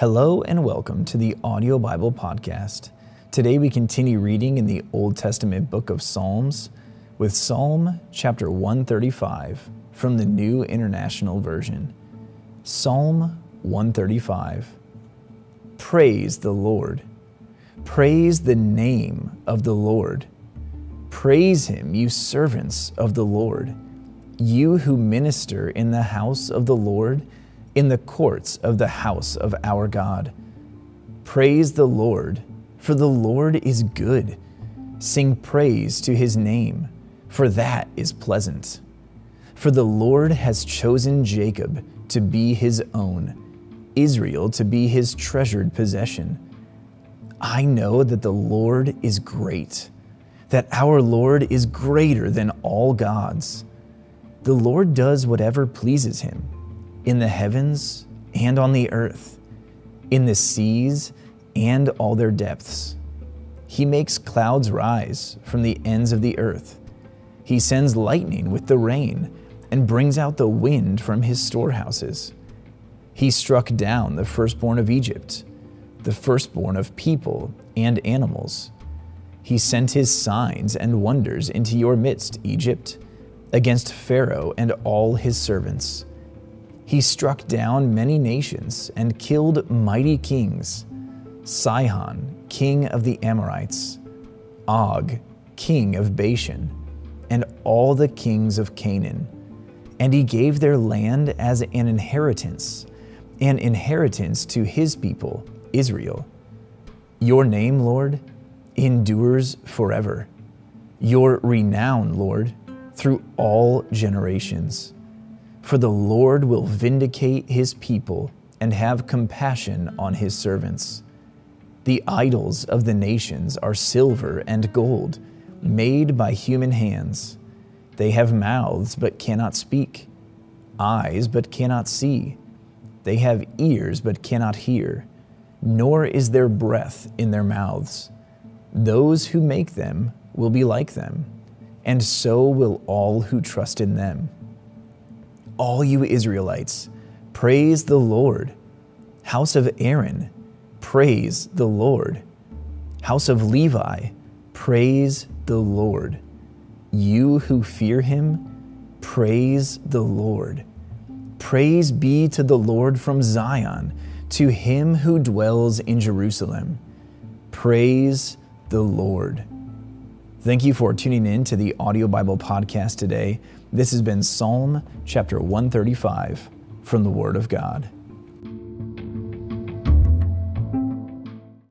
Hello and welcome to the Audio Bible Podcast. Today we continue reading in the Old Testament book of Psalms with Psalm chapter 135 from the New International Version. Psalm 135 Praise the Lord. Praise the name of the Lord. Praise him, you servants of the Lord, you who minister in the house of the Lord, in the courts of the house of our God. Praise the Lord, for the Lord is good. Sing praise to his name, for that is pleasant. For the Lord has chosen Jacob to be his own, Israel to be his treasured possession. I know that the Lord is great that our Lord is greater than all gods. The Lord does whatever pleases him, in the heavens and on the earth, in the seas and all their depths. He makes clouds rise from the ends of the earth. He sends lightning with the rain and brings out the wind from his storehouses. He struck down the firstborn of Egypt, the firstborn of people and animals he sent his signs and wonders into your midst, Egypt, against Pharaoh and all his servants. He struck down many nations and killed mighty kings Sihon, king of the Amorites, Og, king of Bashan, and all the kings of Canaan. And he gave their land as an inheritance, an inheritance to his people, Israel. Your name, Lord, endures forever. Your renown, Lord, through all generations. For the Lord will vindicate his people and have compassion on his servants. The idols of the nations are silver and gold, made by human hands. They have mouths but cannot speak, eyes but cannot see. They have ears but cannot hear, nor is there breath in their mouths. Those who make them will be like them, and so will all who trust in them. All you Israelites, praise the Lord. House of Aaron, praise the Lord. House of Levi, praise the Lord. You who fear him, praise the Lord. Praise be to the Lord from Zion, to him who dwells in Jerusalem. Praise the Lord. Thank you for tuning in to the Audio Bible Podcast today. This has been Psalm chapter 135 from the Word of God.